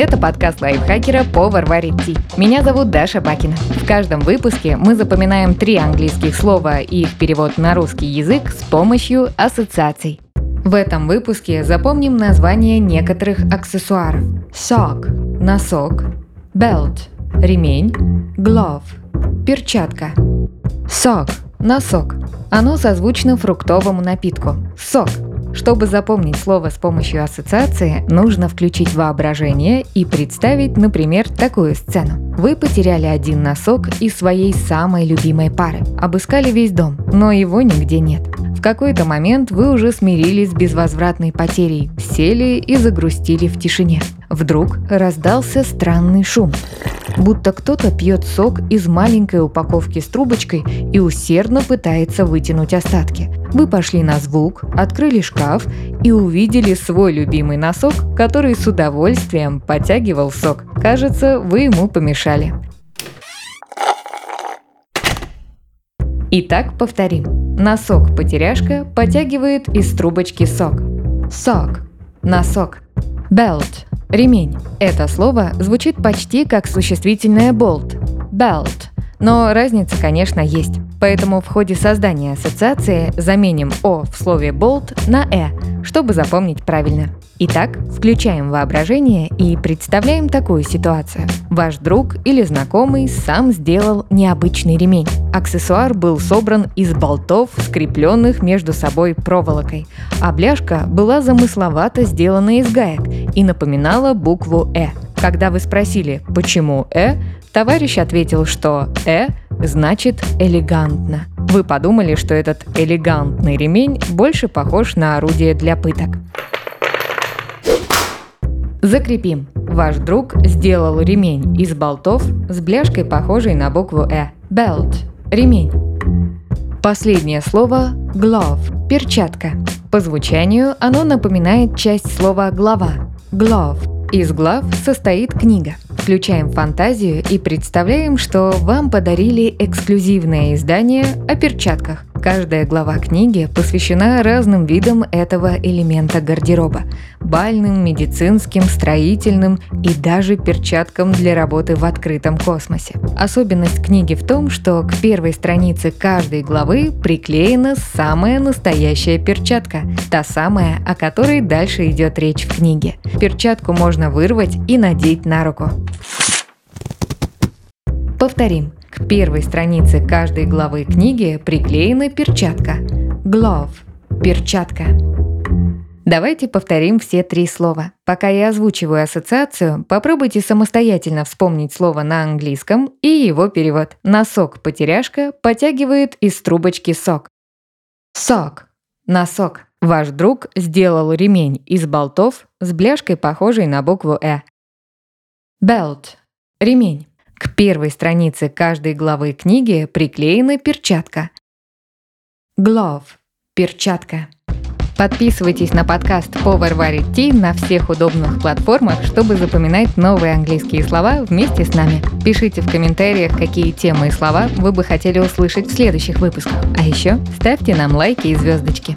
Это подкаст лайфхакера «Повар варит ти». Меня зовут Даша Бакина. В каждом выпуске мы запоминаем три английских слова и их перевод на русский язык с помощью ассоциаций. В этом выпуске запомним название некоторых аксессуаров. Sock – носок, belt – ремень, glove – перчатка. Sock – носок. Оно созвучно фруктовому напитку. Сок – чтобы запомнить слово с помощью ассоциации, нужно включить воображение и представить, например, такую сцену. Вы потеряли один носок из своей самой любимой пары. Обыскали весь дом, но его нигде нет. В какой-то момент вы уже смирились с безвозвратной потерей, сели и загрустили в тишине. Вдруг раздался странный шум будто кто-то пьет сок из маленькой упаковки с трубочкой и усердно пытается вытянуть остатки. Вы пошли на звук, открыли шкаф и увидели свой любимый носок, который с удовольствием подтягивал сок. Кажется, вы ему помешали. Итак, повторим. Носок-потеряшка подтягивает из трубочки сок. Сок. Носок. Belt Ремень. Это слово звучит почти как существительное bolt – belt, но разница, конечно, есть. Поэтому в ходе создания ассоциации заменим «о» в слове «bolt» на «э», чтобы запомнить правильно. Итак, включаем воображение и представляем такую ситуацию. Ваш друг или знакомый сам сделал необычный ремень. Аксессуар был собран из болтов, скрепленных между собой проволокой, а бляшка была замысловато сделана из гаек и напоминала букву «э». Когда вы спросили, почему «э», товарищ ответил, что «э» значит «элегантно». Вы подумали, что этот элегантный ремень больше похож на орудие для пыток. Закрепим. Ваш друг сделал ремень из болтов с бляшкой, похожей на букву «э». Belt – ремень. Последнее слово – glove – перчатка. По звучанию оно напоминает часть слова «глава» – glove. Из глав состоит книга – Включаем фантазию и представляем, что вам подарили эксклюзивное издание о перчатках. Каждая глава книги посвящена разным видам этого элемента гардероба – бальным, медицинским, строительным и даже перчаткам для работы в открытом космосе. Особенность книги в том, что к первой странице каждой главы приклеена самая настоящая перчатка, та самая, о которой дальше идет речь в книге. Перчатку можно вырвать и надеть на руку. Повторим. К первой странице каждой главы книги приклеена перчатка. Glove – перчатка. Давайте повторим все три слова. Пока я озвучиваю ассоциацию, попробуйте самостоятельно вспомнить слово на английском и его перевод. Носок-потеряшка потягивает из трубочки сок. Сок. Носок. Ваш друг сделал ремень из болтов с бляшкой, похожей на букву «э». Belt. Ремень. К первой странице каждой главы книги приклеена перчатка. Glove – перчатка. Подписывайтесь на подкаст «Повар варит ти» на всех удобных платформах, чтобы запоминать новые английские слова вместе с нами. Пишите в комментариях, какие темы и слова вы бы хотели услышать в следующих выпусках. А еще ставьте нам лайки и звездочки.